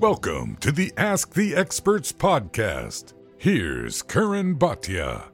Welcome to the Ask the Experts podcast. Here's Karan Bhatia.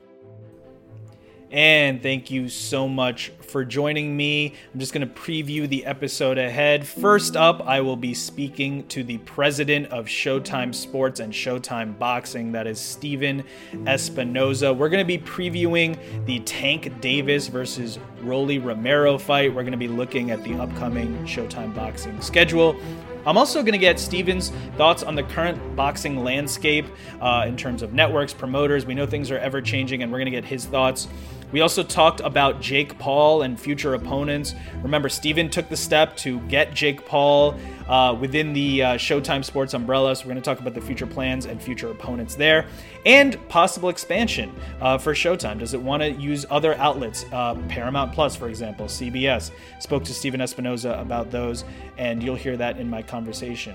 And thank you so much for joining me. I'm just going to preview the episode ahead. First up, I will be speaking to the president of Showtime Sports and Showtime Boxing, that is Stephen Espinoza. We're going to be previewing the Tank Davis versus Rolly Romero fight. We're going to be looking at the upcoming Showtime Boxing schedule. I'm also going to get Stephen's thoughts on the current boxing landscape uh, in terms of networks, promoters. We know things are ever changing, and we're going to get his thoughts. We also talked about Jake Paul and future opponents. Remember, Stephen took the step to get Jake Paul uh, within the uh, Showtime Sports umbrella. So, we're going to talk about the future plans and future opponents there and possible expansion uh, for Showtime. Does it want to use other outlets? Uh, Paramount Plus, for example, CBS. Spoke to Stephen Espinoza about those, and you'll hear that in my conversation.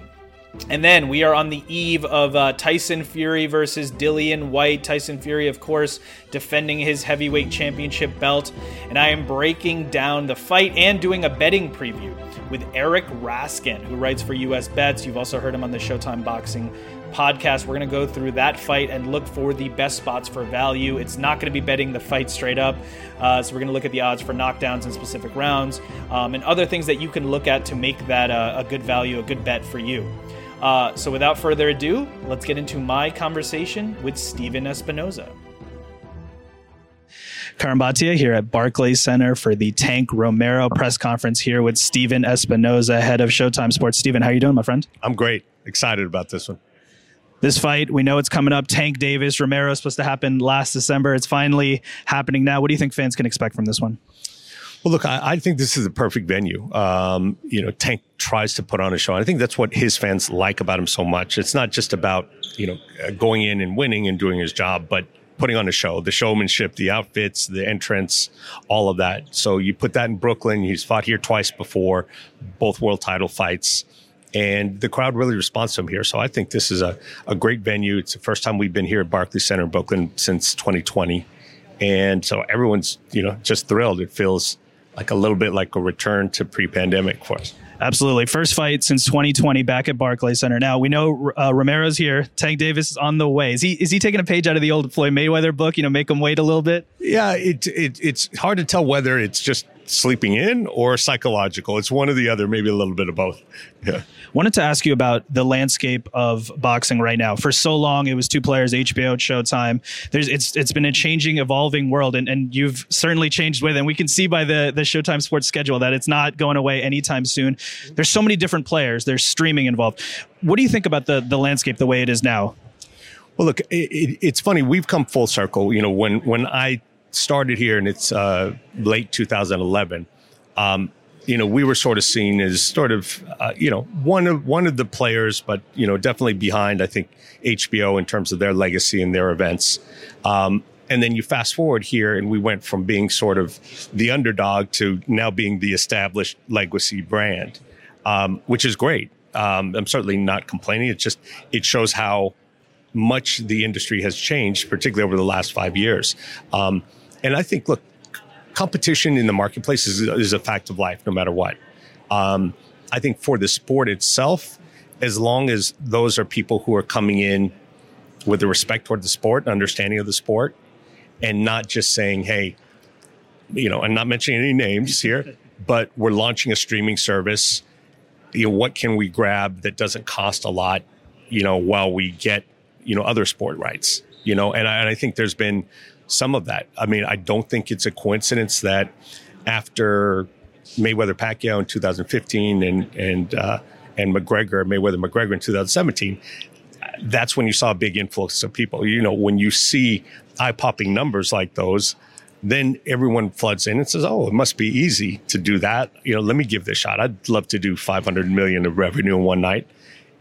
And then we are on the eve of uh, Tyson Fury versus Dillian Whyte. Tyson Fury, of course, defending his heavyweight championship belt. And I am breaking down the fight and doing a betting preview with Eric Raskin, who writes for US Bets. You've also heard him on the Showtime Boxing podcast. We're going to go through that fight and look for the best spots for value. It's not going to be betting the fight straight up. Uh, so we're going to look at the odds for knockdowns and specific rounds um, and other things that you can look at to make that uh, a good value, a good bet for you. Uh, so without further ado, let's get into my conversation with Stephen Espinoza. Karan Bhatia here at Barclays Center for the Tank Romero press conference here with Stephen Espinoza, head of Showtime Sports. Stephen, how are you doing, my friend? I'm great. Excited about this one. This fight, we know it's coming up. Tank Davis, Romero is supposed to happen last December. It's finally happening now. What do you think fans can expect from this one? Well, look, I, I, think this is a perfect venue. Um, you know, Tank tries to put on a show. And I think that's what his fans like about him so much. It's not just about you know uh, going in and winning and doing his job, but putting on a show, the showmanship, the outfits, the entrance, all of that. So you put that in Brooklyn. He's fought here twice before, both world title fights. And the crowd really responds to him here. So I think this is a, a great venue. It's the first time we've been here at Barclays Center in Brooklyn since 2020. And so everyone's, you know, just thrilled. It feels like a little bit like a return to pre-pandemic for us. Absolutely. First fight since 2020 back at Barclays Center. Now we know uh, Romero's here. Tank Davis is on the way. Is he is he taking a page out of the old Floyd Mayweather book? You know, make him wait a little bit. Yeah, it, it it's hard to tell whether it's just sleeping in or psychological. It's one or the other, maybe a little bit of both. Yeah. Wanted to ask you about the landscape of boxing right now. For so long, it was two players, HBO, Showtime. There's it's it's been a changing, evolving world, and, and you've certainly changed with it. And we can see by the the Showtime Sports schedule that it's not going away anytime soon. There's so many different players. There's streaming involved. What do you think about the the landscape the way it is now? Well, look, it, it, it's funny. We've come full circle. You know, when when I started here and it's uh, late 2011, um, you know, we were sort of seen as sort of, uh, you know, one of one of the players, but you know, definitely behind. I think HBO in terms of their legacy and their events. Um, and then you fast forward here, and we went from being sort of the underdog to now being the established legacy brand, um, which is great. Um, I'm certainly not complaining. It just it shows how much the industry has changed, particularly over the last five years. Um, and I think, look, competition in the marketplace is, is a fact of life, no matter what. Um, I think for the sport itself, as long as those are people who are coming in with a respect toward the sport, understanding of the sport, and not just saying, hey, you know, I'm not mentioning any names here, but we're launching a streaming service. You know, what can we grab that doesn't cost a lot, you know, while we get, you know, other sport rights, you know, and I, and I think there's been some of that. I mean, I don't think it's a coincidence that after Mayweather Pacquiao in 2015 and and uh, and McGregor Mayweather McGregor in 2017, that's when you saw a big influx of people. You know, when you see eye popping numbers like those, then everyone floods in and says, "Oh, it must be easy to do that." You know, let me give this a shot. I'd love to do 500 million of revenue in one night.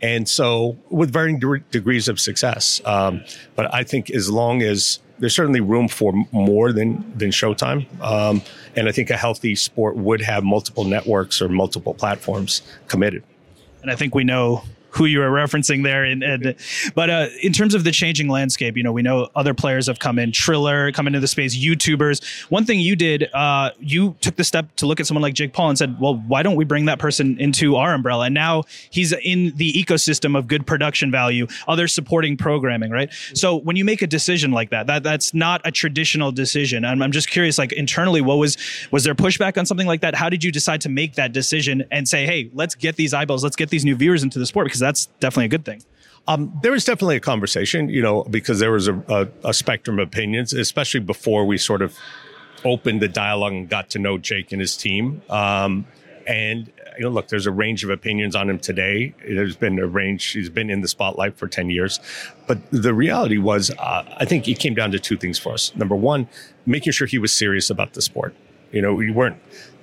And so, with varying de- degrees of success, um, but I think as long as there's certainly room for more than than Showtime, um, and I think a healthy sport would have multiple networks or multiple platforms committed. And I think we know who you were referencing there. And, and but uh, in terms of the changing landscape, you know, we know other players have come in, Triller come into the space, YouTubers. One thing you did, uh, you took the step to look at someone like Jake Paul and said, well, why don't we bring that person into our umbrella? And now he's in the ecosystem of good production value, other supporting programming, right? So when you make a decision like that, that that's not a traditional decision. I'm, I'm just curious, like internally, what was was there pushback on something like that? How did you decide to make that decision and say, hey, let's get these eyeballs, let's get these new viewers into the sport because that's definitely a good thing. Um, there was definitely a conversation, you know, because there was a, a, a, spectrum of opinions, especially before we sort of opened the dialogue and got to know Jake and his team. Um, and you know, look, there's a range of opinions on him today. There's been a range. He's been in the spotlight for 10 years. But the reality was, uh, I think it came down to two things for us. Number one, making sure he was serious about the sport. You know, we weren't,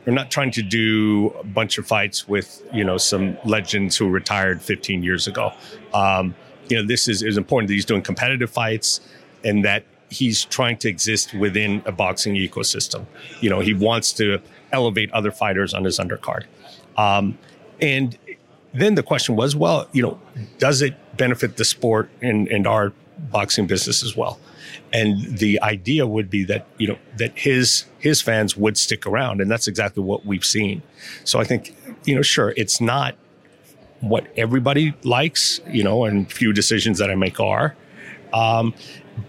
we're not trying to do a bunch of fights with, you know, some legends who retired 15 years ago. Um, you know, this is, is important that he's doing competitive fights and that he's trying to exist within a boxing ecosystem. You know, he wants to elevate other fighters on his undercard. Um, and then the question was, well, you know, does it benefit the sport and, and our boxing business as well? And the idea would be that, you know, that his, his fans would stick around. And that's exactly what we've seen. So I think, you know, sure, it's not what everybody likes, you know, and few decisions that I make are. Um,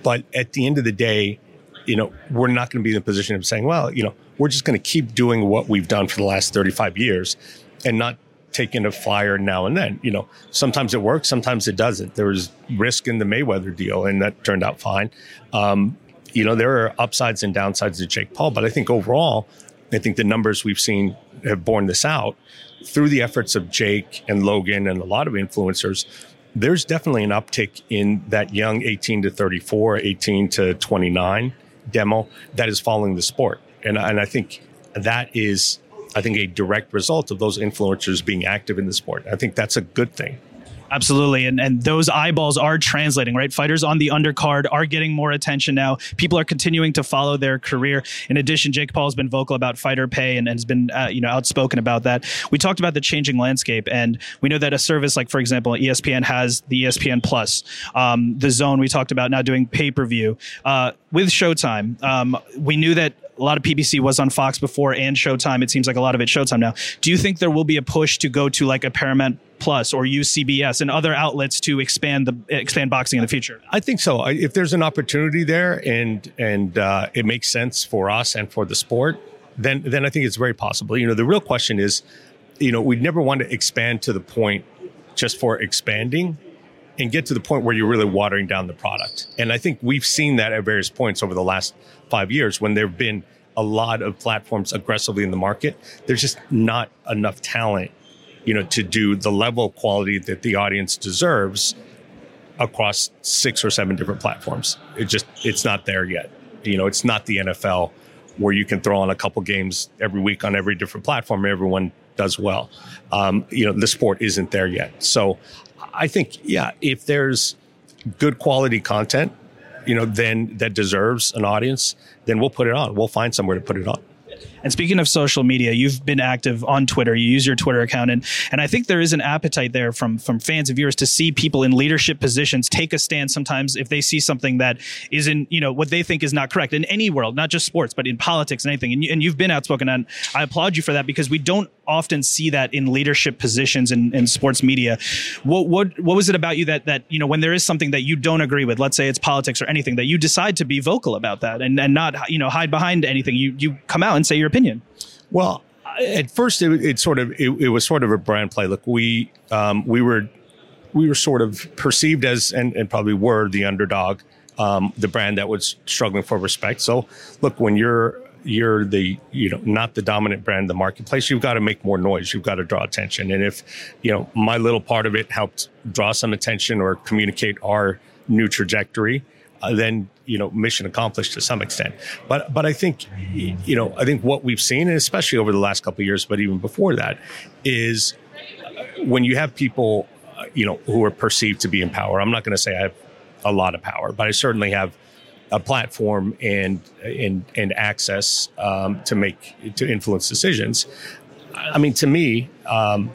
but at the end of the day, you know, we're not going to be in the position of saying, well, you know, we're just going to keep doing what we've done for the last 35 years and not taking a flyer now and then. You know, sometimes it works, sometimes it doesn't. There was risk in the Mayweather deal, and that turned out fine. Um, you know, there are upsides and downsides to Jake Paul, but I think overall, I think the numbers we've seen have borne this out through the efforts of Jake and Logan and a lot of influencers. There's definitely an uptick in that young 18 to 34, 18 to 29 demo that is following the sport. And, and I think that is, I think, a direct result of those influencers being active in the sport. I think that's a good thing. Absolutely. And and those eyeballs are translating, right? Fighters on the undercard are getting more attention now. People are continuing to follow their career. In addition, Jake Paul has been vocal about fighter pay and, and has been uh, you know outspoken about that. We talked about the changing landscape, and we know that a service like, for example, ESPN has the ESPN Plus, um, DAZN. We talked about now doing pay per view uh, with Showtime. Um, we knew that a lot of PBC was on Fox before and Showtime. It seems like a lot of it Showtime now. Do you think there will be a push to go to like a Paramount Plus or use CBS and other outlets to expand the expand boxing in the future? I think so. If there's an opportunity there and and uh, it makes sense for us and for the sport, then then I think it's very possible. You know, the real question is, you know, we'd never want to expand to the point just for expanding and get to the point where you're really watering down the product. And I think we've seen that at various points over the last five years when there have been a lot of platforms aggressively in the market. There's just not enough talent, you know, to do the level of quality that the audience deserves across six or seven different platforms. It just it's not there yet. You know, it's not the NFL where you can throw on a couple games every week on every different platform. Everyone does well. Um, you know, the sport isn't there yet. So I think, yeah, if there's good quality content, you know, then that deserves an audience, then we'll put it on. We'll find somewhere to put it on. And speaking of social media, you've been active on Twitter. You use your Twitter account, and and I think there is an appetite there from from fans and viewers to see people in leadership positions take a stand. Sometimes if they see something that isn't you know what they think is not correct in any world, not just sports, but in politics and anything. And, you, and you've been outspoken, and I applaud you for that because we don't often see that in leadership positions in, in sports media. What what what was it about you that that you know when there is something that you don't agree with, let's say it's politics or anything, that you decide to be vocal about that and and not you know hide behind anything. You you come out and say your opinion. Well, at first it, it sort of it, it, was sort of a brand play. Look, we um, we were we were sort of perceived as and, and probably were the underdog, um, the brand that was struggling for respect. So, look, when you're you're the you know not the dominant brand in the marketplace you've got to make more noise you've got to draw attention and if you know my little part of it helped draw some attention or communicate our new trajectory uh, then you know mission accomplished to some extent. But but i think you know i think what we've seen and especially over the last couple of years but even before that is when you have people uh, you know who are perceived to be in power i'm not going to say i have a lot of power but i certainly have a platform and and and access um, to make to influence decisions. I mean to me um,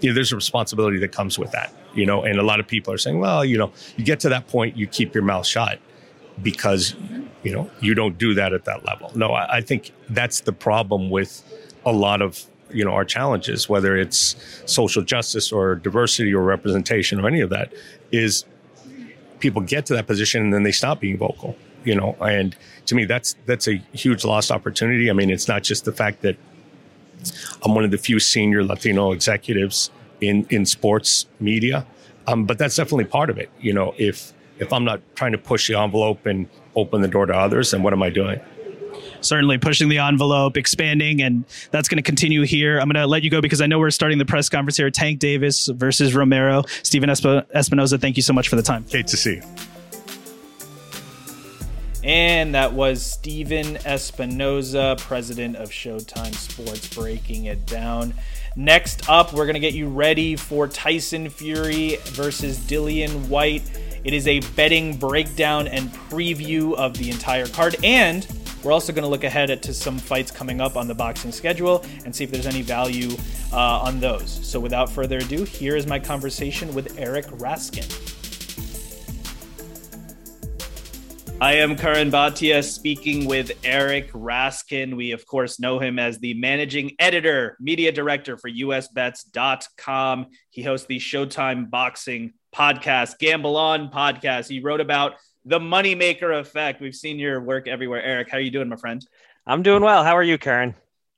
you know there's a responsibility that comes with that you know, and a lot of people are saying, well, you know, you get to that point, you keep your mouth shut because, you know, you don't do that at that level. No, I, I think that's the problem with a lot of, you know, our challenges, whether it's social justice or diversity or representation or any of that, is people get to that position and then they stop being vocal, you know, and to me, that's, that's a huge lost opportunity. I mean, it's not just the fact that I'm one of the few senior Latino executives in in sports media. Um, but that's definitely part of it. You know, if if I'm not trying to push the envelope and open the door to others, then what am I doing? certainly pushing the envelope, expanding, and that's going to continue here. I'm going to let you go because I know we're starting the press conference here. Tank Davis versus Romero. Stephen Esp- Espinoza, thank you so much for the time. Great to see you. And that was Stephen Espinoza, president of Showtime Sports, breaking it down. Next up, we're going to get you ready for Tyson Fury versus Dillian Whyte. It is a betting breakdown and preview of the entire card. And we're also going to look ahead at, to some fights coming up on the boxing schedule and see if there's any value uh, on those. So without further ado, here is my conversation with Eric Raskin. I am Karan Bhatia speaking with Eric Raskin. We, of course, know him as the managing editor, media director for usbets.com. He hosts the Showtime Boxing podcast, Gamble On podcast. He wrote about the moneymaker effect. We've seen your work everywhere. Eric, how are you doing, my friend? I'm doing well. How are you, Karan?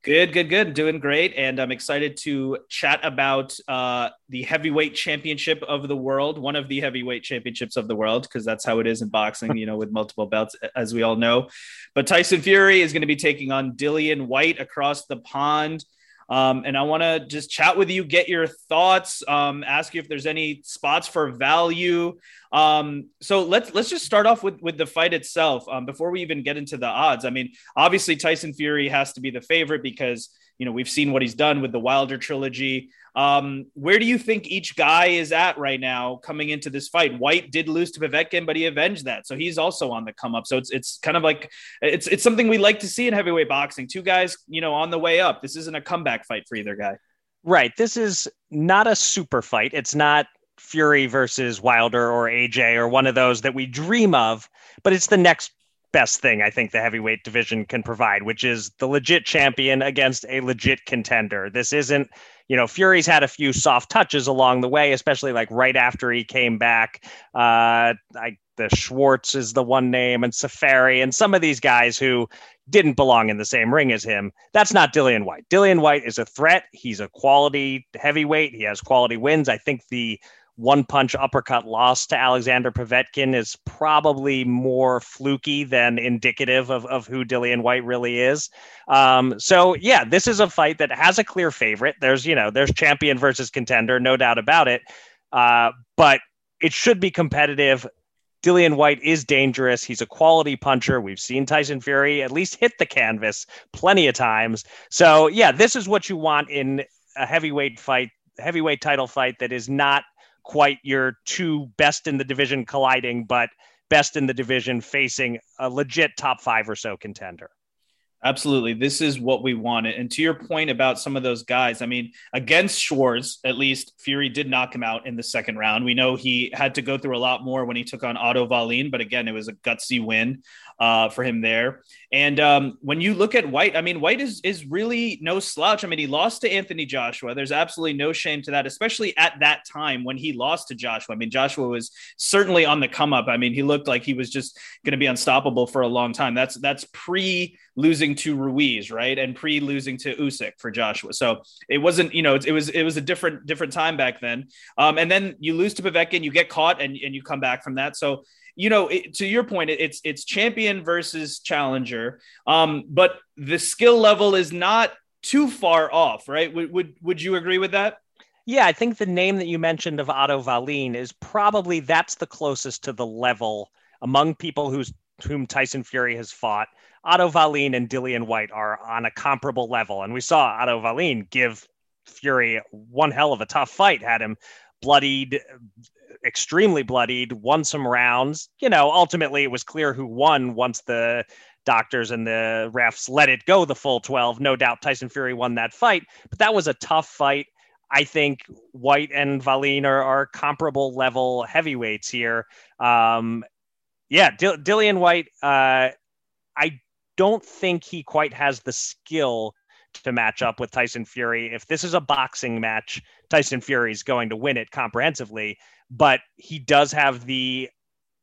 Good, good, good. Doing great. And I'm excited to chat about uh, the heavyweight championship of the world, one of the heavyweight championships of the world, because that's how it is in boxing, you know, with multiple belts, as we all know. But Tyson Fury is going to be taking on Dillian Whyte across the pond. Um, and I want to just chat with you, get your thoughts, um, ask you if there's any spots for value. Um, so let's let's just start off with with the fight itself um, before we even get into the odds. I mean, obviously Tyson Fury has to be the favorite because you know we've seen what he's done with the Wilder trilogy. Um, where do you think each guy is at right now coming into this fight? Whyte did lose to Povetkin, but he avenged that, so he's also on the come up. So it's it's kind of like it's it's something we like to see in heavyweight boxing. Two guys, you know, on the way up. This isn't a comeback fight for either guy. Right. This is not a super fight. It's not Fury versus Wilder or AJ or one of those that we dream of, but it's the next best thing I think the heavyweight division can provide, which is the legit champion against a legit contender. This isn't you know, Fury's had a few soft touches along the way, especially like right after he came back. Uh, I, the Schwarz is the one name, and Seferi, and some of these guys who didn't belong in the same ring as him. That's not Dillian Whyte. Dillian Whyte is a threat. He's a quality heavyweight. He has quality wins. I think the one punch uppercut loss to Alexander Povetkin is probably more fluky than indicative of, of who Dillian Whyte really is. Um, so yeah, this is a fight that has a clear favorite. There's, you know, there's champion versus contender, no doubt about it. Uh, but it should be competitive. Dillian Whyte is dangerous. He's a quality puncher. We've seen Tyson Fury at least hit the canvas plenty of times. So yeah, this is what you want in a heavyweight fight, heavyweight title fight that is not quite your two best in the division colliding, but best in the division facing a legit top five or so contender. Absolutely. This is what we wanted. And to your point about some of those guys, I mean, against Schwarz, at least Fury did knock him out in the second round. We know he had to go through a lot more when he took on Otto Wallin, but again, it was a gutsy win uh, for him there. And um, when you look at Whyte, I mean, Whyte is is really no slouch. I mean, he lost to Anthony Joshua. There's absolutely no shame to that, especially at that time when he lost to Joshua. I mean, Joshua was certainly on the come up. I mean, he looked like he was just going to be unstoppable for a long time. That's that's pre losing to Ruiz, right, and pre losing to Usyk for Joshua. So it wasn't, you know, it, it, was it was a different different time back then. Um, and then you lose to Povetkin, you get caught, and and you come back from that. So you know, it, to your point, it, it's it's champion versus challenger, um, but the skill level is not too far off, right? Would would would you agree with that? Yeah, I think the name that you mentioned of Otto Wallin is probably that's the closest to the level among people who's whom Tyson Fury has fought. Otto Wallin and Dillian Whyte are on a comparable level, and we saw Otto Wallin give Fury one hell of a tough fight, had him bloodied, extremely bloodied, won some rounds. You know, ultimately it was clear who won once the doctors and the refs let it go the full 12. No doubt Tyson Fury won that fight, but that was a tough fight. I think Whyte and Wallin are, are comparable level heavyweights here. Um, yeah, D- Dillian Whyte, uh, I don't think he quite has the skill to match up with Tyson Fury. If this is a boxing match, Tyson Fury is going to win it comprehensively, but he does have the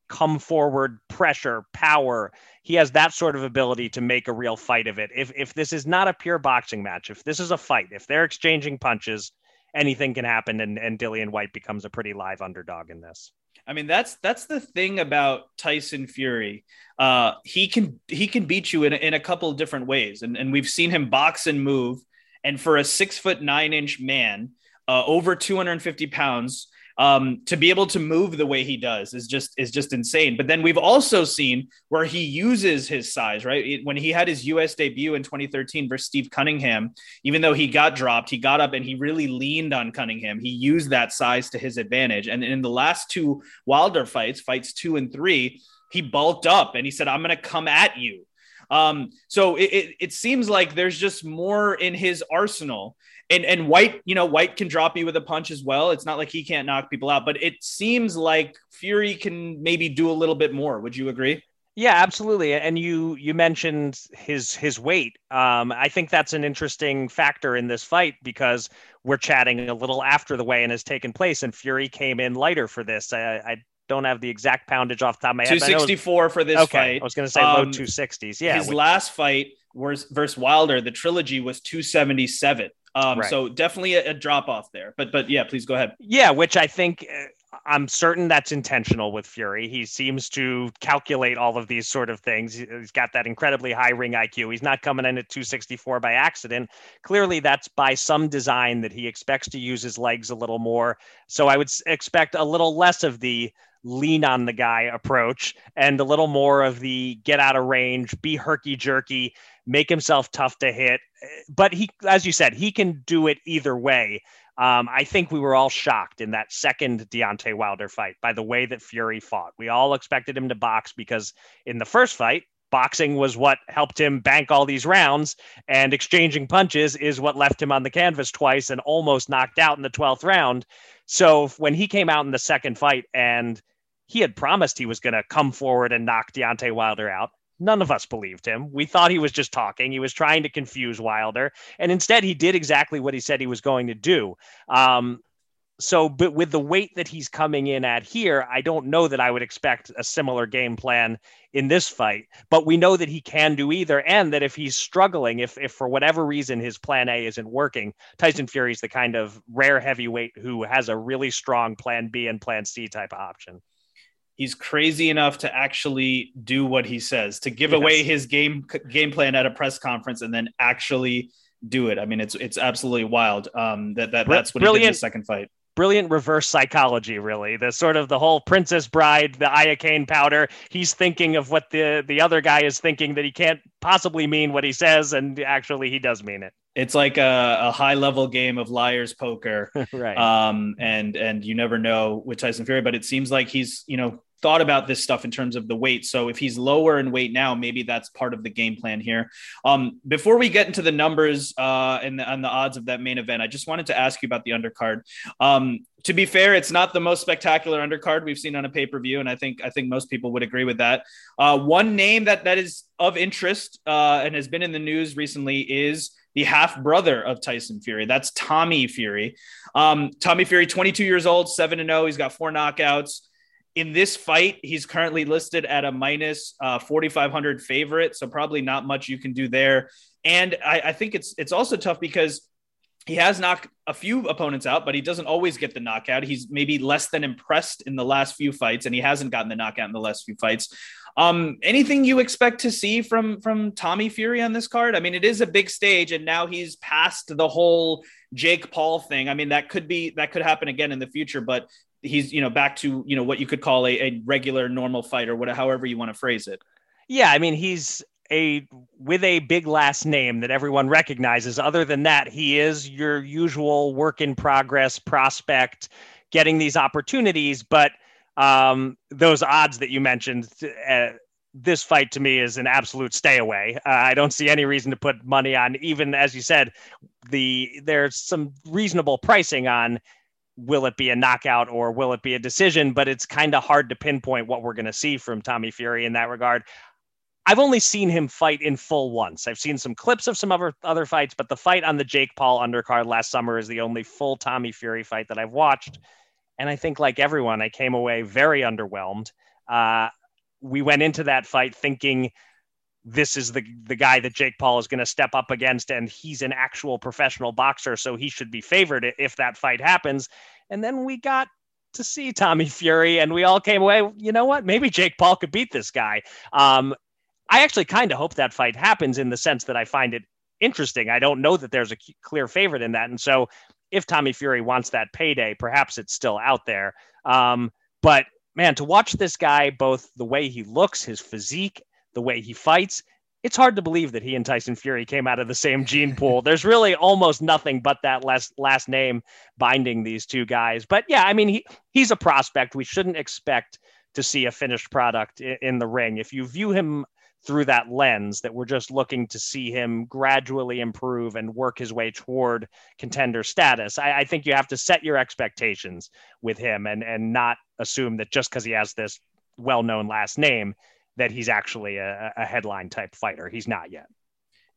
come forward pressure, power. He has that sort of ability to make a real fight of it. If if this is not a pure boxing match, if this is a fight, if they're exchanging punches, anything can happen and, and Dillian Whyte becomes a pretty live underdog in this. I mean, that's that's the thing about Tyson Fury. Uh, he can he can beat you in, in a couple of different ways, and and we've seen him box and move. And for a six foot nine inch man, uh, over 250 pounds, um, to be able to move the way he does is just is just insane. But then we've also seen where he uses his size, right? When he had his US debut in 2013 versus Steve Cunningham, even though he got dropped, he got up and he really leaned on Cunningham. He used that size to his advantage. And in the last two Wilder fights, fights two and three, he bulked up and he said, "I'm going to come at you." Um, so it, it, it seems like there's just more in his arsenal and and Whyte, you know, Whyte can drop you with a punch as well. It's not like he can't knock people out, but it seems like Fury can maybe do a little bit more. Would you agree? Yeah, absolutely. And you you mentioned his his weight. Um, I think that's an interesting factor in this fight because we're chatting a little after the weigh-in has taken place, and Fury came in lighter for this. I, I don't have the exact poundage off the top of my head. 264 for this okay, fight. I was going to say um, low 260s. Yeah. His which, last fight was versus Wilder. The trilogy was 277. Um, right. So definitely a, a, drop off there. But but yeah, please go ahead. Yeah, which I think uh, I'm certain that's intentional with Fury. He seems to calculate all of these sort of things. He's got that incredibly high ring IQ. He's not coming in at 264 by accident. Clearly, that's by some design that he expects to use his legs a little more. So I would expect a little less of the lean on the guy approach and a little more of the get out of range, be herky jerky, make himself tough to hit. But he, as you said, he can do it either way. Um, I think we were all shocked in that second Deontay Wilder fight by the way that Fury fought. We all expected him to box because in the first fight, boxing was what helped him bank all these rounds, and exchanging punches is what left him on the canvas twice and almost knocked out in the 12th round. So when he came out in the second fight and he had promised he was going to come forward and knock Deontay Wilder out. None of us believed him. We thought he was just talking. He was trying to confuse Wilder. And instead, he did exactly what he said he was going to do. Um, so, but with the weight that he's coming in at here, I don't know that I would expect a similar game plan in this fight. But we know that he can do either, and that if he's struggling, if if for whatever reason his plan A isn't working, Tyson Fury is the kind of rare heavyweight who has a really strong plan B and plan C type of option he's crazy enough to actually do what he says to give yes. away his game game plan at a press conference and then actually do it. I mean, it's it's absolutely wild. Um, that that that's what Brilliant. he did in the second fight brilliant reverse psychology really. The sort of the whole princess bride the iocane powder. He's thinking of what the the other guy is thinking that he can't possibly mean what he says and actually he does mean it. It's like a, a high level game of liar's poker. Right. Um and and you never know with tyson fury but it seems like he's you know thought about this stuff in terms of the weight. So if he's lower in weight now, maybe that's part of the game plan here. Um, before we get into the numbers uh, and, the, and the odds of that main event, I just wanted to ask you about the undercard. Um, to be fair, it's not the most spectacular undercard we've seen on a pay per view, and I think I think most people would agree with that. Uh, one name that that is of interest uh, and has been in the news recently is the half brother of Tyson Fury. That's Tommy Fury. Um, Tommy Fury, 22 years old, seven and zero. Oh. He's got four knockouts in this fight, he's currently listed at a minus, uh, 4,500 favorite. So probably not much you can do there. And I, I think it's it's also tough because he has knocked a few opponents out, but he doesn't always get the knockout. He's maybe less than impressed in the last few fights, and he hasn't gotten the knockout in the last few fights. Um, anything you expect to see from from Tommy Fury on this card? I mean, it is a big stage, and now he's past the whole Jake Paul thing. I mean, that could be that could happen again in the future, but he's you know back to you know what you could call a, a regular normal fighter whatever however you want to phrase it yeah i mean he's a with a big last name that everyone recognizes other than that he is your usual work in progress prospect getting these opportunities but um, those odds that you mentioned uh, this fight to me is an absolute stay away. Uh, I don't see any reason to put money on. Even as you said, the there's some reasonable pricing on will it be a knockout or will it be a decision, but it's kind of hard to pinpoint what we're going to see from Tommy Fury in that regard. I've only seen him fight in full once. I've seen some clips of some other other fights, but the fight on the Jake Paul undercard last summer is the only full Tommy Fury fight that I've watched. And I think, like everyone, I came away very underwhelmed. Uh, we went into that fight thinking this is the the guy that Jake Paul is going to step up against, and he's an actual professional boxer, so he should be favored if that fight happens. And then we got to see Tommy Fury, and we all came away. You know what? Maybe Jake Paul could beat this guy. Um, I actually kind of hope that fight happens in the sense that I find it interesting. I don't know that there's a clear favorite in that. And so if Tommy Fury wants that payday, perhaps it's still out there. Um, but man, to watch this guy, both the way he looks, his physique, the way he fights, it's hard to believe that he and Tyson Fury came out of the same gene pool. There's really almost nothing but that last last name binding these two guys. But yeah, I mean, he he's a prospect. We shouldn't expect to see a finished product in, in the ring. If you view him through that lens that we're just looking to see him gradually improve and work his way toward contender status. I, I think you have to set your expectations with him and and not assume that just because he has this well-known last name that he's actually a, a headline type fighter. He's not yet.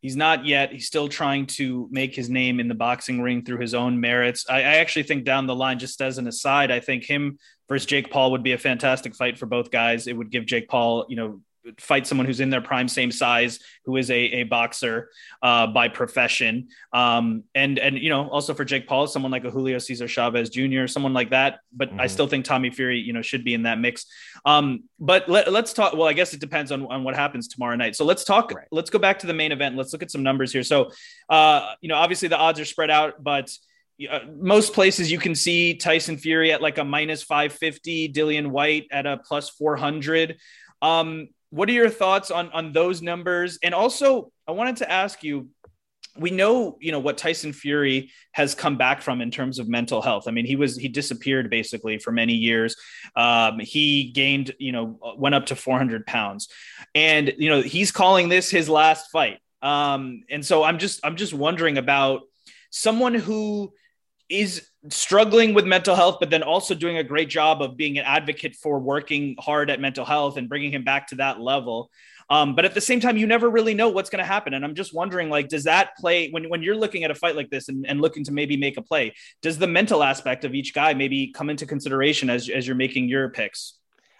He's not yet. He's still trying to make his name in the boxing ring through his own merits. I, I, actually think down the line, just as an aside, I think him versus Jake Paul would be a fantastic fight for both guys. It would give Jake Paul, you know, fight someone who's in their prime, same size, who is a, a boxer uh, by profession. Um, and and you know, also for Jake Paul, someone like a Julio Cesar Chavez Jr., someone like that. But mm-hmm. I still think Tommy Fury, you know, should be in that mix. Um, but let, us talk. Well, I guess it depends on, on what happens tomorrow night. So let's talk. Right. Let's go back to the main event. Let's look at some numbers here. So, uh, you know, obviously the odds are spread out, but uh, most places you can see Tyson Fury at like a minus 550, Dillian Whyte at a plus 400. Um, what are your thoughts on on those numbers? And also, I wanted to ask you we know you know what Tyson Fury has come back from in terms of mental health. I mean, he was he disappeared basically for many years. Um, he gained you know went up to 400 pounds, and you know he's calling this his last fight. Um, and so I'm just I'm just wondering about someone who is struggling with mental health, but then also doing a great job of being an advocate for working hard at mental health and bringing him back to that level. Um, but at the same time, you never really know what's going to happen. And I'm just wondering, like, does that play when, when you're looking at a fight like this and, and looking to maybe make a play, does the mental aspect of each guy maybe come into consideration as, as you're making your picks?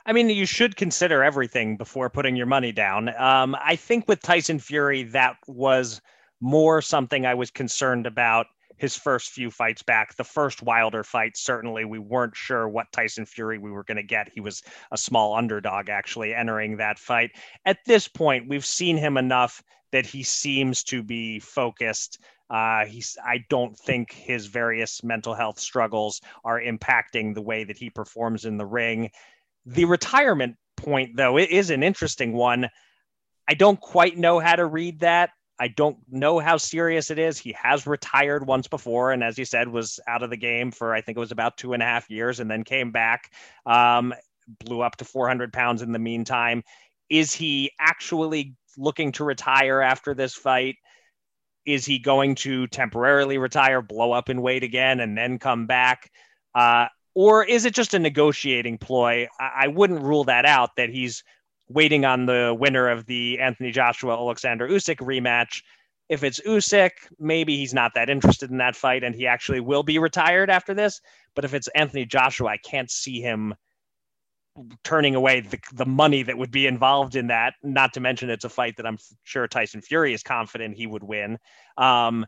I mean, you should consider everything before putting your money down. Um, I think with Tyson Fury, that was more something I was concerned about his first few fights back. The first Wilder fight, certainly, we weren't sure what Tyson Fury we were going to get. He was a small underdog actually entering that fight. At this point, we've seen him enough that he seems to be focused. Uh, he's. I don't think his various mental health struggles are impacting the way that he performs in the ring. The retirement point, though, it is an interesting one. I don't quite know how to read that. I don't know how serious it is. He has retired once before, and as you said, was out of the game for I think it was about two and a half years, and then came back, um, blew up to 400 pounds in the meantime. Is he actually looking to retire after this fight? Is he going to temporarily retire, blow up in weight again, and then come back? Uh, or is it just a negotiating ploy? I, I wouldn't rule that out that he's waiting on the winner of the Anthony Joshua Alexander Usyk rematch. If it's Usyk, maybe he's not that interested in that fight and he actually will be retired after this. But if it's Anthony Joshua, I can't see him turning away the, the money that would be involved in that. Not to mention it's a fight that I'm sure Tyson Fury is confident he would win. Um,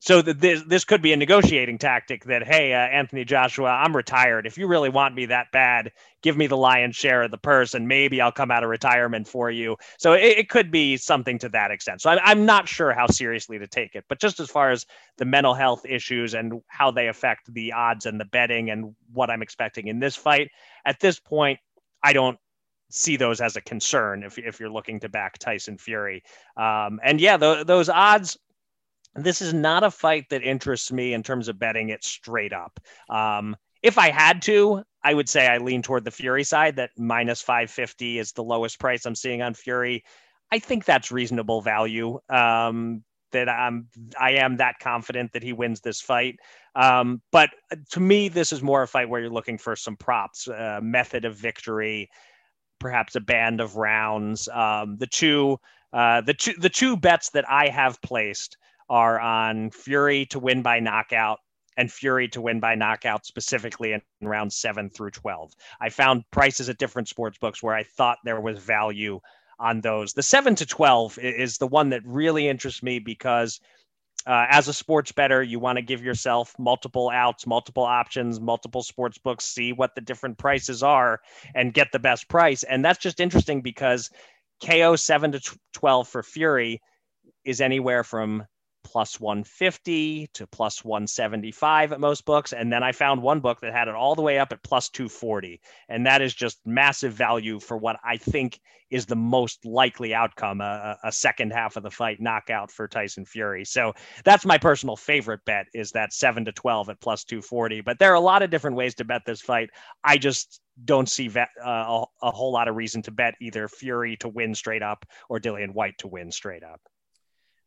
so this this could be a negotiating tactic that hey uh, Anthony Joshua I'm retired. If you really want me that bad give me the lion's share of the purse and maybe I'll come out of retirement for you. So it, it could be something to that extent. So I'm, I'm not sure how seriously to take it but just as far as the mental health issues and how they affect the odds and the betting and what I'm expecting in this fight at this point I don't see those as a concern if, if you're looking to back Tyson Fury. Um, and yeah the, those odds this is not a fight that interests me in terms of betting it straight up. Um, if I had to, I would say I lean toward the Fury side. That minus 550 is the lowest price I'm seeing on Fury. I think that's reasonable value. Um, that I'm I am that confident that he wins this fight. Um, but to me, this is more a fight where you're looking for some props, uh, method of victory, perhaps a band of rounds. Um, the two uh, the two the two bets that I have placed are on Fury to win by knockout and Fury to win by knockout, specifically in round seven through 12. I found prices at different sports books where I thought there was value on those. The seven to 12 is the one that really interests me because uh, as a sports better, you want to give yourself multiple outs, multiple options, multiple sports books, see what the different prices are and get the best price. And that's just interesting because KO 7 to 12 for Fury is anywhere from plus 150 to plus 175 at most books. And then I found one book that had it all the way up at plus 240. And that is just massive value for what I think is the most likely outcome a, a second half of the fight knockout for Tyson Fury. So that's my personal favorite bet is that 7 to 12 at plus 240. But there are a lot of different ways to bet this fight. I just don't see uh, a, a whole lot of reason to bet either Fury to win straight up or Dillian Whyte to win straight up.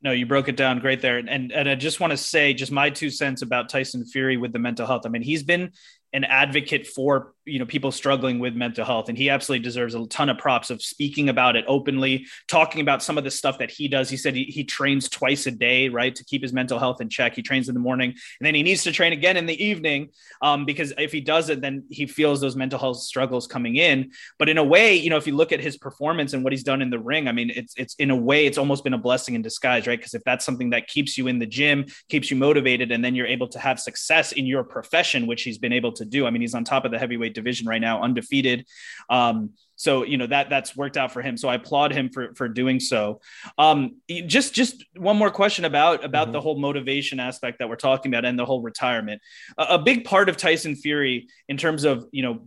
No, you broke it down great there. And and I just want to say just my two cents about Tyson Fury with the mental health. I mean, he's been an advocate for you know people struggling with mental health. And he absolutely deserves a ton of props of speaking about it openly talking about some of the stuff that he does. He said he, he trains twice a day right to keep his mental health in check. He trains in the morning and then he needs to train again in the evening um, because if he doesn't then he feels those mental health struggles coming in. But in a way you know if you look at his performance and what he's done in the ring i mean it's it's in a way it's almost been a blessing in disguise right? Because if that's something that keeps you in the gym keeps you motivated and then you're able to have success in your profession which he's been able to do i mean he's on top of the heavyweight division right now undefeated. Um, so you know that that's worked out for him. So I applaud him for for doing so. Um, just just one more question about about mm-hmm. the whole motivation aspect that we're talking about and the whole retirement. A, a big part of Tyson Fury in terms of you know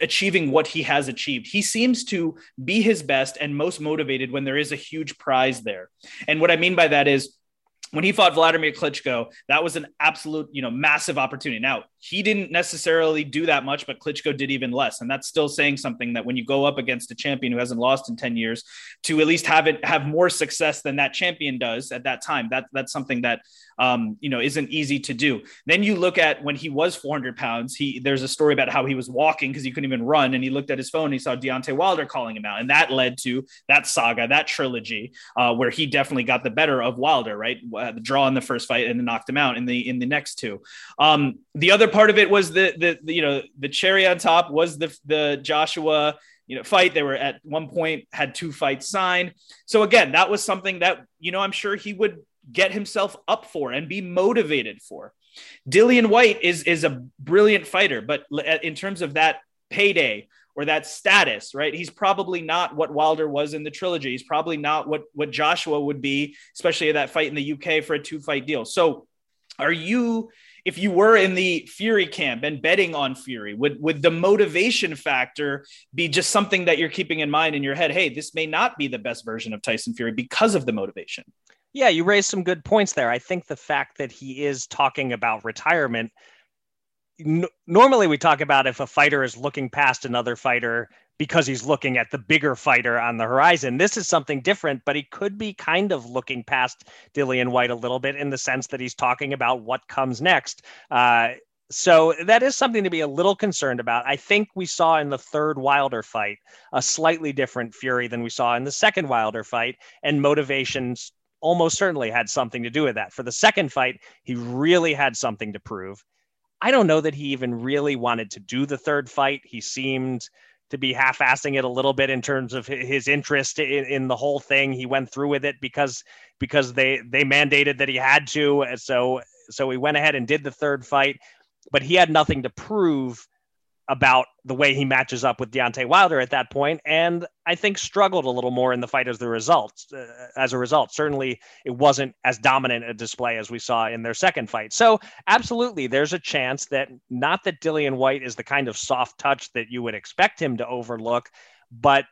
achieving what he has achieved. He seems to be his best and most motivated when there is a huge prize there. And what I mean by that is when he fought Vladimir Klitschko, that was an absolute, you know, massive opportunity. Now, he didn't necessarily do that much, but Klitschko did even less. And that's still saying something that when you go up against a champion who hasn't lost in 10 years, to at least have it have more success than that champion does at that time, that that's something that um, you know, isn't easy to do. Then you look at when he was 400 pounds, he there's a story about how he was walking because he couldn't even run. And he looked at his phone and he saw Deontay Wilder calling him out. And that led to that saga, that trilogy, uh, where he definitely got the better of Wilder, right? The draw in the first fight and then knocked him out in the in the next two. Um, the other part of it was the, the, the you know the cherry on top was the the Joshua you know fight. They were at one point had two fights signed. So again, that was something that you know I'm sure he would get himself up for and be motivated for. Dillian Whyte is is a brilliant fighter, but uh, in terms of that payday or that status, right? He's probably not what Wilder was in the trilogy. He's probably not what what Joshua would be, especially that fight in the UK for a two fight deal. So, are you if you were in the Fury camp and betting on Fury, would would the motivation factor be just something that you're keeping in mind in your head? Hey, this may not be the best version of Tyson Fury because of the motivation. Yeah, you raised some good points there. I think the fact that he is talking about retirement normally we talk about if a fighter is looking past another fighter because he's looking at the bigger fighter on the horizon. This is something different, but he could be kind of looking past Dillian Whyte a little bit in the sense that he's talking about what comes next. Uh, so that is something to be a little concerned about. I think we saw in the third Wilder fight a slightly different Fury than we saw in the second Wilder fight, and motivations almost certainly had something to do with that. For the second fight, he really had something to prove. I don't know that he even really wanted to do the third fight. He seemed to be half-assing it a little bit in terms of his interest in, in the whole thing. He went through with it because because they they mandated that he had to. So so he went ahead and did the third fight, but he had nothing to prove about the way he matches up with Deontay Wilder at that point, and I think struggled a little more in the fight as the result. Uh, as a result, certainly it wasn't as dominant a display as we saw in their second fight. So, absolutely, there's a chance that not that Dillian Whyte is the kind of soft touch that you would expect him to overlook, but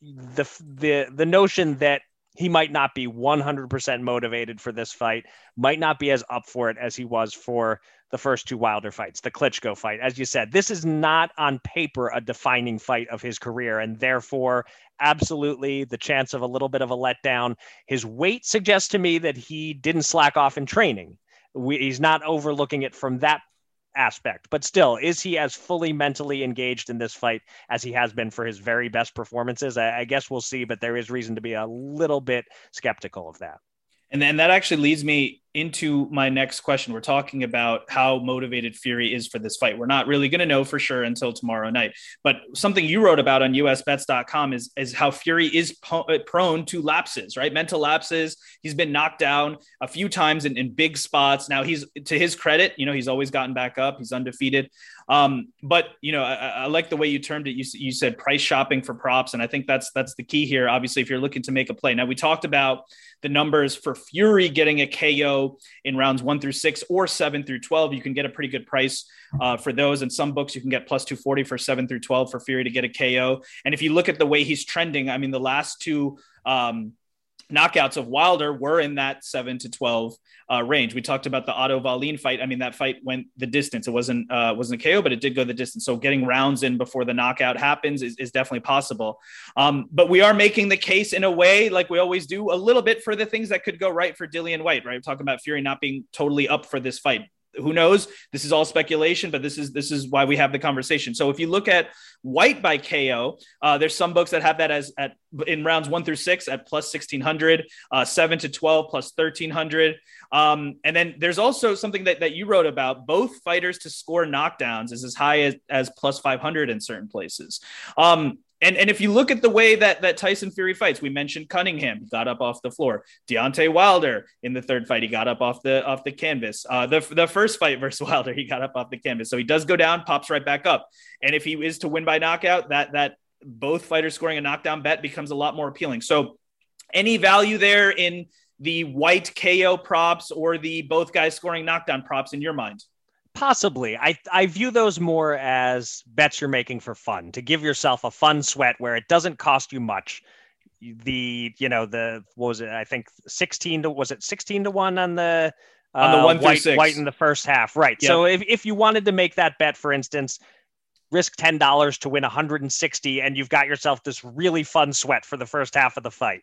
the the the notion that he might not be 100% motivated for this fight, might not be as up for it as he was for the first two Wilder fights, the Klitschko fight. As you said, this is not on paper a defining fight of his career, and therefore, absolutely the chance of a little bit of a letdown. His weight suggests to me that he didn't slack off in training. We, he's not overlooking it from that aspect. But still, is he as fully mentally engaged in this fight as he has been for his very best performances? I, I guess we'll see, but there is reason to be a little bit skeptical of that. And then that actually leads me into my next question. We're talking about how motivated Fury is for this fight. We're not really going to know for sure until tomorrow night. But something you wrote about on usbets.com is, is how Fury is po- uh, prone to lapses, right? Mental lapses. He's been knocked down a few times in, in big spots. Now, he's to his credit, you know, he's always gotten back up, he's undefeated. Um, but you know, I, I, like the way you termed it. You, you said price shopping for props, and I think that's that's the key here. Obviously, if you're looking to make a play. Now we talked about the numbers for Fury getting a KO in rounds one through six or seven through twelve. You can get a pretty good price uh, for those. and some books, you can get plus two forty for seven through twelve for Fury to get a KO. And if you look at the way he's trending, I mean, the last two. Um, knockouts of Wilder were in that seven to 12 uh, range. We talked about the Otto Wallin fight. I mean, that fight went the distance. It wasn't, uh, wasn't a KO, but it did go the distance. So getting rounds in before the knockout happens is, is definitely possible. Um, but we are making the case in a way, like we always do, a little bit for the things that could go right for Dillian Whyte. right? We're talking about Fury not being totally up for this fight who knows? This is all speculation, but this is this is why we have the conversation. So if you look at Whyte by KO, uh, there's some books that have that as at in rounds one through six at plus sixteen hundred, uh, seven to twelve plus thirteen hundred, um, and then there's also something that, that you wrote about both fighters to score knockdowns is as high as, as plus five hundred in certain places. Um, and, and if you look at the way that, that Tyson Fury fights, we mentioned Cunningham, got up off the floor. Deontay Wilder in the third fight, he got up off the off the canvas. Uh, the, the first fight versus Wilder, he got up off the canvas. So he does go down, pops right back up. And if he is to win by knockout, that that both fighters scoring a knockdown bet becomes a lot more appealing. So any value there in the Whyte KO props or the both guys scoring knockdown props in your mind? Possibly. I, I view those more as bets you're making for fun to give yourself a fun sweat where it doesn't cost you much. The, you know, the, what was it? I think 16 to, was it 16 to one on the, uh, on the uh, one Whyte, six. Whyte in the first half. Right. Yep. So if, if you wanted to make that bet, for instance, risk $10 to win 160 and you've got yourself this really fun sweat for the first half of the fight.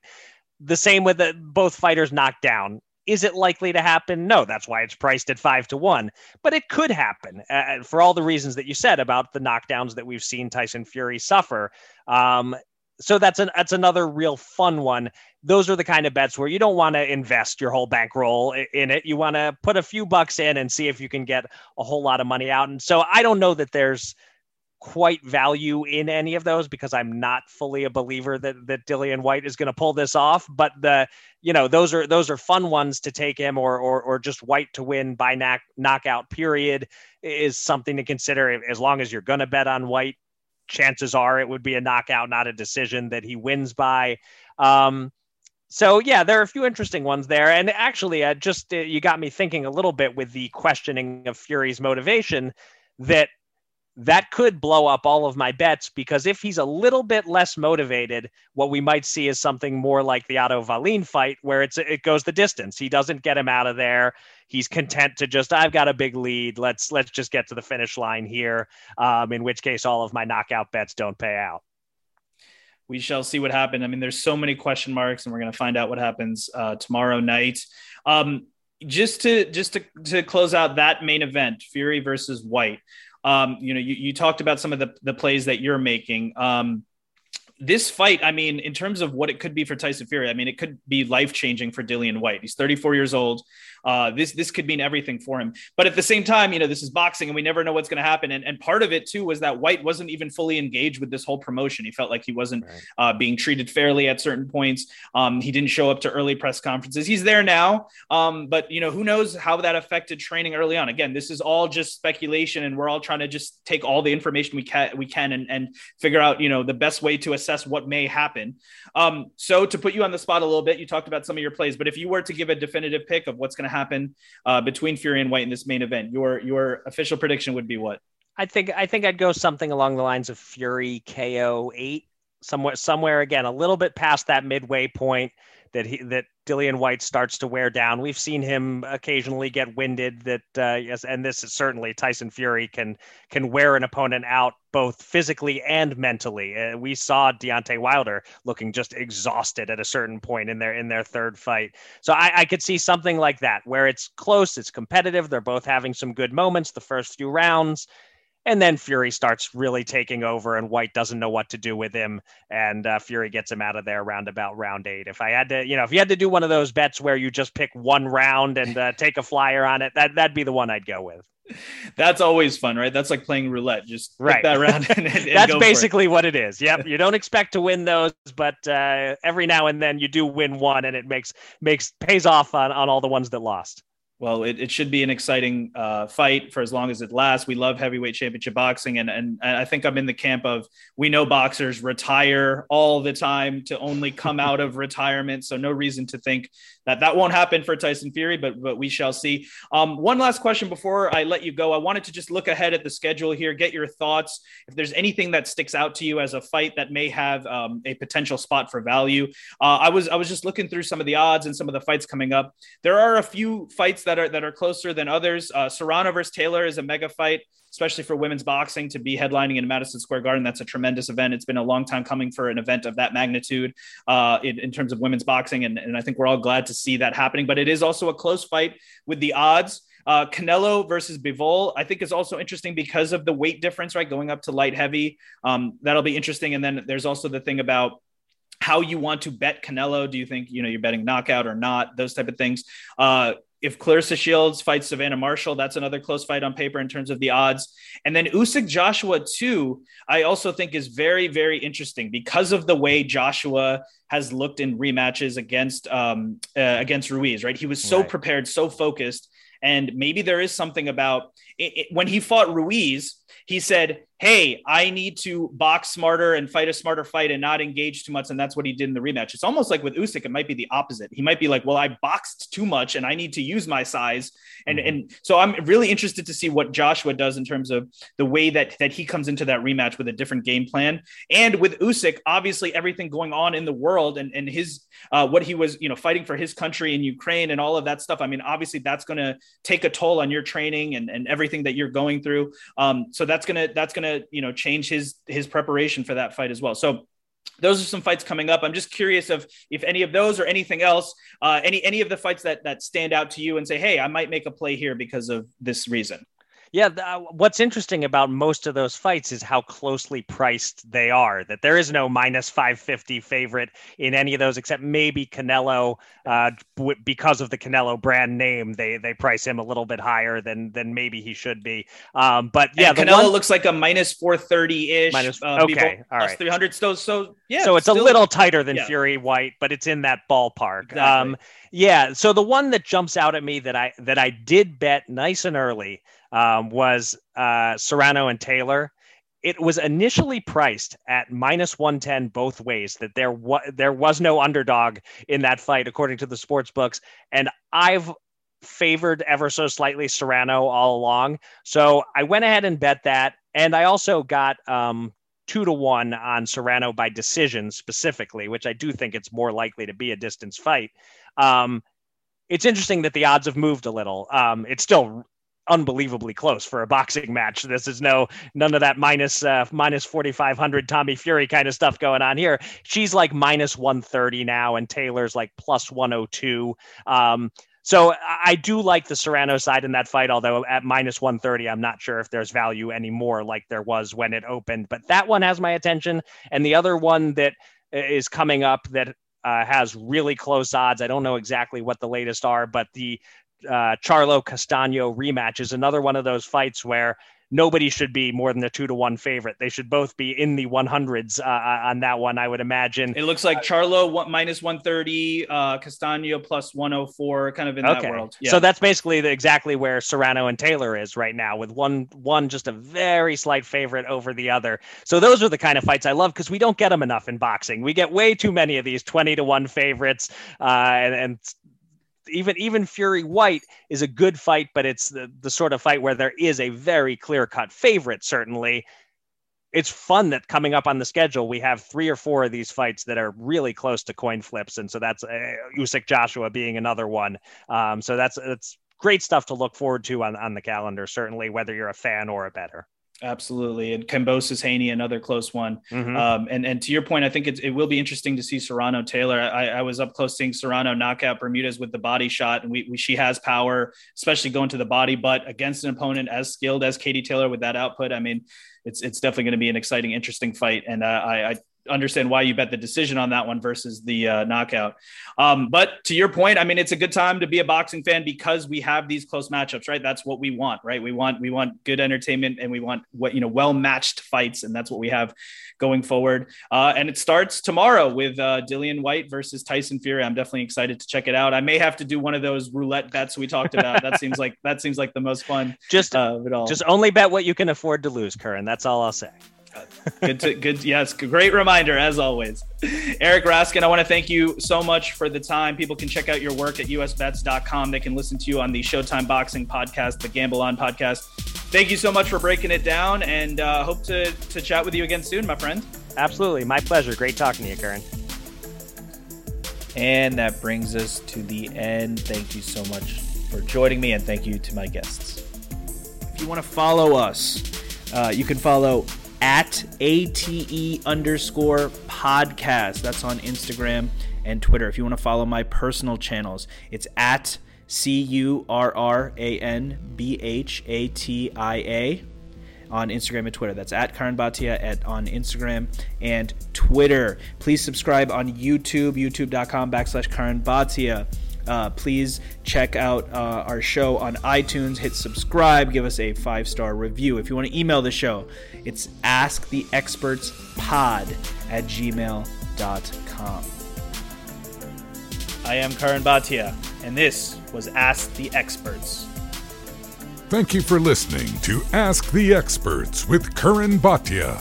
The same with the, both fighters knocked down is it likely to happen? No, that's why it's priced at five to one. But it could happen uh, for all the reasons that you said about the knockdowns that we've seen Tyson Fury suffer. Um, so that's an that's another real fun one. Those are the kind of bets where you don't want to invest your whole bankroll in it. You want to put a few bucks in and see if you can get a whole lot of money out. And so I don't know that there's quite value in any of those because I'm not fully a believer that that Dillian Whyte is going to pull this off. But the you know those are those are fun ones to take him or or or just Whyte to win by knock, knockout period is something to consider. As long as you're going to bet on Whyte. chances are it would be a knockout, not a decision that he wins by. Um, so yeah, there are a few interesting ones there, and actually, uh, just uh, you got me thinking a little bit with the questioning of Fury's motivation. That that could blow up all of my bets because if he's a little bit less motivated, what we might see is something more like the Otto Wallin fight, where it's it goes the distance. He doesn't get him out of there. He's content to just I've got a big lead. Let's let's just get to the finish line here. Um, in which case, all of my knockout bets don't pay out. We shall see what happens. I mean, there's so many question marks, and we're going to find out what happens uh, tomorrow night. Um, just to just to, to close out that main event, Fury versus Whyte. Um, you know, you, you talked about some of the, the plays that you're making. Um, this fight, I mean, in terms of what it could be for Tyson Fury, I mean, it could be life changing for Dillian Whyte. He's 34 years old. Uh, this this could mean everything for him. But at the same time, you know, this is boxing, and we never know what's going to happen. And, and part of it too was that Whyte wasn't even fully engaged with this whole promotion. He felt like he wasn't right. uh, being treated fairly at certain points. Um, he didn't show up to early press conferences. He's there now, um, but you know, who knows how that affected training early on. Again, this is all just speculation, and we're all trying to just take all the information we can we can and, and figure out you know the best way to assess what may happen. Um, so to put you on the spot a little bit, you talked about some of your plays, but if you were to give a definitive pick of what's going to happen uh, between Fury and Whyte in this main event, your your official prediction would be what? I think I think I'd go something along the lines of Fury KO eight, somewhere somewhere again a little bit past that midway point. That he that Dillian Whyte starts to wear down. We've seen him occasionally get winded. That uh, yes, and this is certainly Tyson Fury can can wear an opponent out both physically and mentally. Uh, we saw Deontay Wilder looking just exhausted at a certain point in their in their third fight. So I, I could see something like that where it's close, it's competitive. They're both having some good moments the first few rounds and then Fury starts really taking over, and Whyte doesn't know what to do with him, and uh, Fury gets him out of there around about round eight. If I had to, you know, if you had to do one of those bets where you just pick one round and uh, take a flyer on it, that that'd be the one I'd go with. That's always fun, right? That's like playing roulette. Just right. that round. And, and That's basically what it is. Yep. You don't expect to win those, but uh, every now and then you do win one, and it makes makes pays off on on all the ones that lost well, it, it should be an exciting uh, fight for as long as it lasts. We love heavyweight championship boxing, and, and and I think I'm in the camp of we know boxers retire all the time to only come out of retirement, so no reason to think that that won't happen for Tyson Fury, but but we shall see. Um, one last question before I let you go. I wanted to just look ahead at the schedule here, get your thoughts. If there's anything that sticks out to you as a fight that may have um, a potential spot for value, uh, I was I was just looking through some of the odds and some of the fights coming up. There are a few fights that are that are closer than others. Uh, Serrano versus Taylor is a mega fight, especially for women's boxing to be headlining in Madison Square Garden. That's a tremendous event. It's been a long time coming for an event of that magnitude uh, in, in, terms of women's boxing, and, and I think we're all glad to see that happening. But it is also a close fight with the odds. Uh, Canelo versus Bivol, I think is also interesting because of the weight difference, right? Going up to light heavy. Um, that'll be interesting. And then there's also the thing about how you want to bet Canelo. Do you think, you know, you're betting knockout or not? Those type of things. Uh, if Claressa Shields fights Savannah Marshall, that's another close fight on paper in terms of the odds. And then Usyk Joshua too, I also think is very very interesting because of the way Joshua has looked in rematches against um, uh, against Ruiz. Right, he was so right. prepared, so focused, and maybe there is something about it, it, when he fought Ruiz. He said, hey, I need to box smarter and fight a smarter fight and not engage too much. And that's what he did in the rematch. It's almost like with Usyk, it might be the opposite. He might be like, well, I boxed too much and I need to use my size. And mm-hmm. and so I'm really interested to see what Joshua does in terms of the way that that he comes into that rematch with a different game plan. And with Usyk, obviously everything going on in the world and, and his uh, what he was, you know, fighting for his country in Ukraine and all of that stuff. I mean, obviously that's going to take a toll on your training and, and everything that you're going through. Um, so that's gonna that's gonna you know change his his preparation for that fight as well. So those are some fights coming up. I'm just curious of if any of those or anything else, uh, any any of the fights that that stand out to you and say, hey, I might make a play here because of this reason. Yeah, uh, what's interesting about most of those fights is how closely priced they are. That there is no minus 550 favorite in any of those, except maybe Canelo, uh, because of the Canelo brand name. They they price him a little bit higher than than maybe he should be. Um, but yeah, Canelo one... looks like a minus 430 ish. Minus, uh, okay, all right, 300. So so yeah, so it's still... a little tighter than yeah. Fury Whyte, but it's in that ballpark. Exactly. Um, yeah. So the one that jumps out at me that I that I did bet nice and early um, was uh, Serrano and Taylor. It was initially priced at minus 110 both ways, that there, wa- there was no underdog in that fight, according to the sports books. And I've favored ever so slightly Serrano all along. So I went ahead and bet that. And I also got um, two to one on Serrano by decision specifically, which I do think it's more likely to be a distance fight. Um, it's interesting that the odds have moved a little. Um, it's still unbelievably close for a boxing match. This is no none of that minus uh, minus 4500 Tommy Fury kind of stuff going on here. She's like minus 130 now and Taylor's like plus 102. Um, so I do like the Serrano side in that fight, although at minus 130, I'm not sure if there's value anymore like there was when it opened. But that one has my attention. And the other one that is coming up that uh, has really close odds. I don't know exactly what the latest are, but the uh, Charlo Castaño rematch is another one of those fights where nobody should be more than a two to one favorite. They should both be in the 100s uh, uh, on that one, I would imagine. It looks like Charlo one, minus 130, uh, Castaño plus 104, kind of in okay. that world. Yeah. So that's basically the, exactly where Serrano and Taylor is right now, with one one just a very slight favorite over the other. So those are the kind of fights I love because we don't get them enough in boxing. We get way too many of these 20 to one favorites, uh, and, and even even Fury Whyte is a good fight, but it's the, the sort of fight where there is a very clear cut favorite, certainly. it's fun that coming up on the schedule we have three or four of these fights that are really close to coin flips, and so that's uh, Usyk Joshua being another one. Um, so that's that's great stuff to look forward to on on the calendar. Certainly, whether you're a fan or a better. Absolutely, and Kambosos Haney, another close one. Mm-hmm. Um, and and to your point, I think it, it will be interesting to see Serrano Taylor. I, I, was up close seeing Serrano knock out Bermudez with the body shot, and we, we, she has power, especially going to the body. But against an opponent as skilled as Katie Taylor with that output, I mean, it's it's definitely going to be an exciting, interesting fight. And uh, I, I understand why you bet the decision on that one versus the uh, knockout. Um, but to your point, I mean, it's a good time to be a boxing fan because we have these close matchups, right? That's what we want, right? We want we want good entertainment and we want what you know well matched fights, and that's what we have going forward. Uh, and it starts tomorrow with uh, Dillian Whyte versus Tyson Fury. I'm definitely excited to check it out. I may have to do one of those roulette bets we talked about. that seems like that seems like the most fun. Just uh, just only bet what you can afford to lose, Curran. That's all I'll say good to good yes great reminder as always. Eric raskin i want to thank you so much for the time. People can check out your work at usbets.com they can listen to you on the showtime boxing podcast the gamble on podcast. Thank you so much for breaking it down and uh, hope to to chat with you again soon my friend. Absolutely my pleasure. Great talking to you Curran. And that brings us to the end. Thank you so much for joining me and thank you to my guests. If you want to follow us uh, you can follow at ATE underscore podcast. That's on Instagram and Twitter. If you want to follow my personal channels, it's at C U R R A N B H A T I A on Instagram and Twitter. That's at Curran Bhatia at on Instagram and Twitter. Please subscribe on YouTube, youtube.com backslash Curran Bhatia. Uh, please check out uh, our show on iTunes. Hit subscribe. Give us a five star review. If you want to email the show, it's asktheexpertspod at gmail.com. I am Curran Bhatia, and this was Ask the Experts. Thank you for listening to Ask the Experts with Curran Bhatia.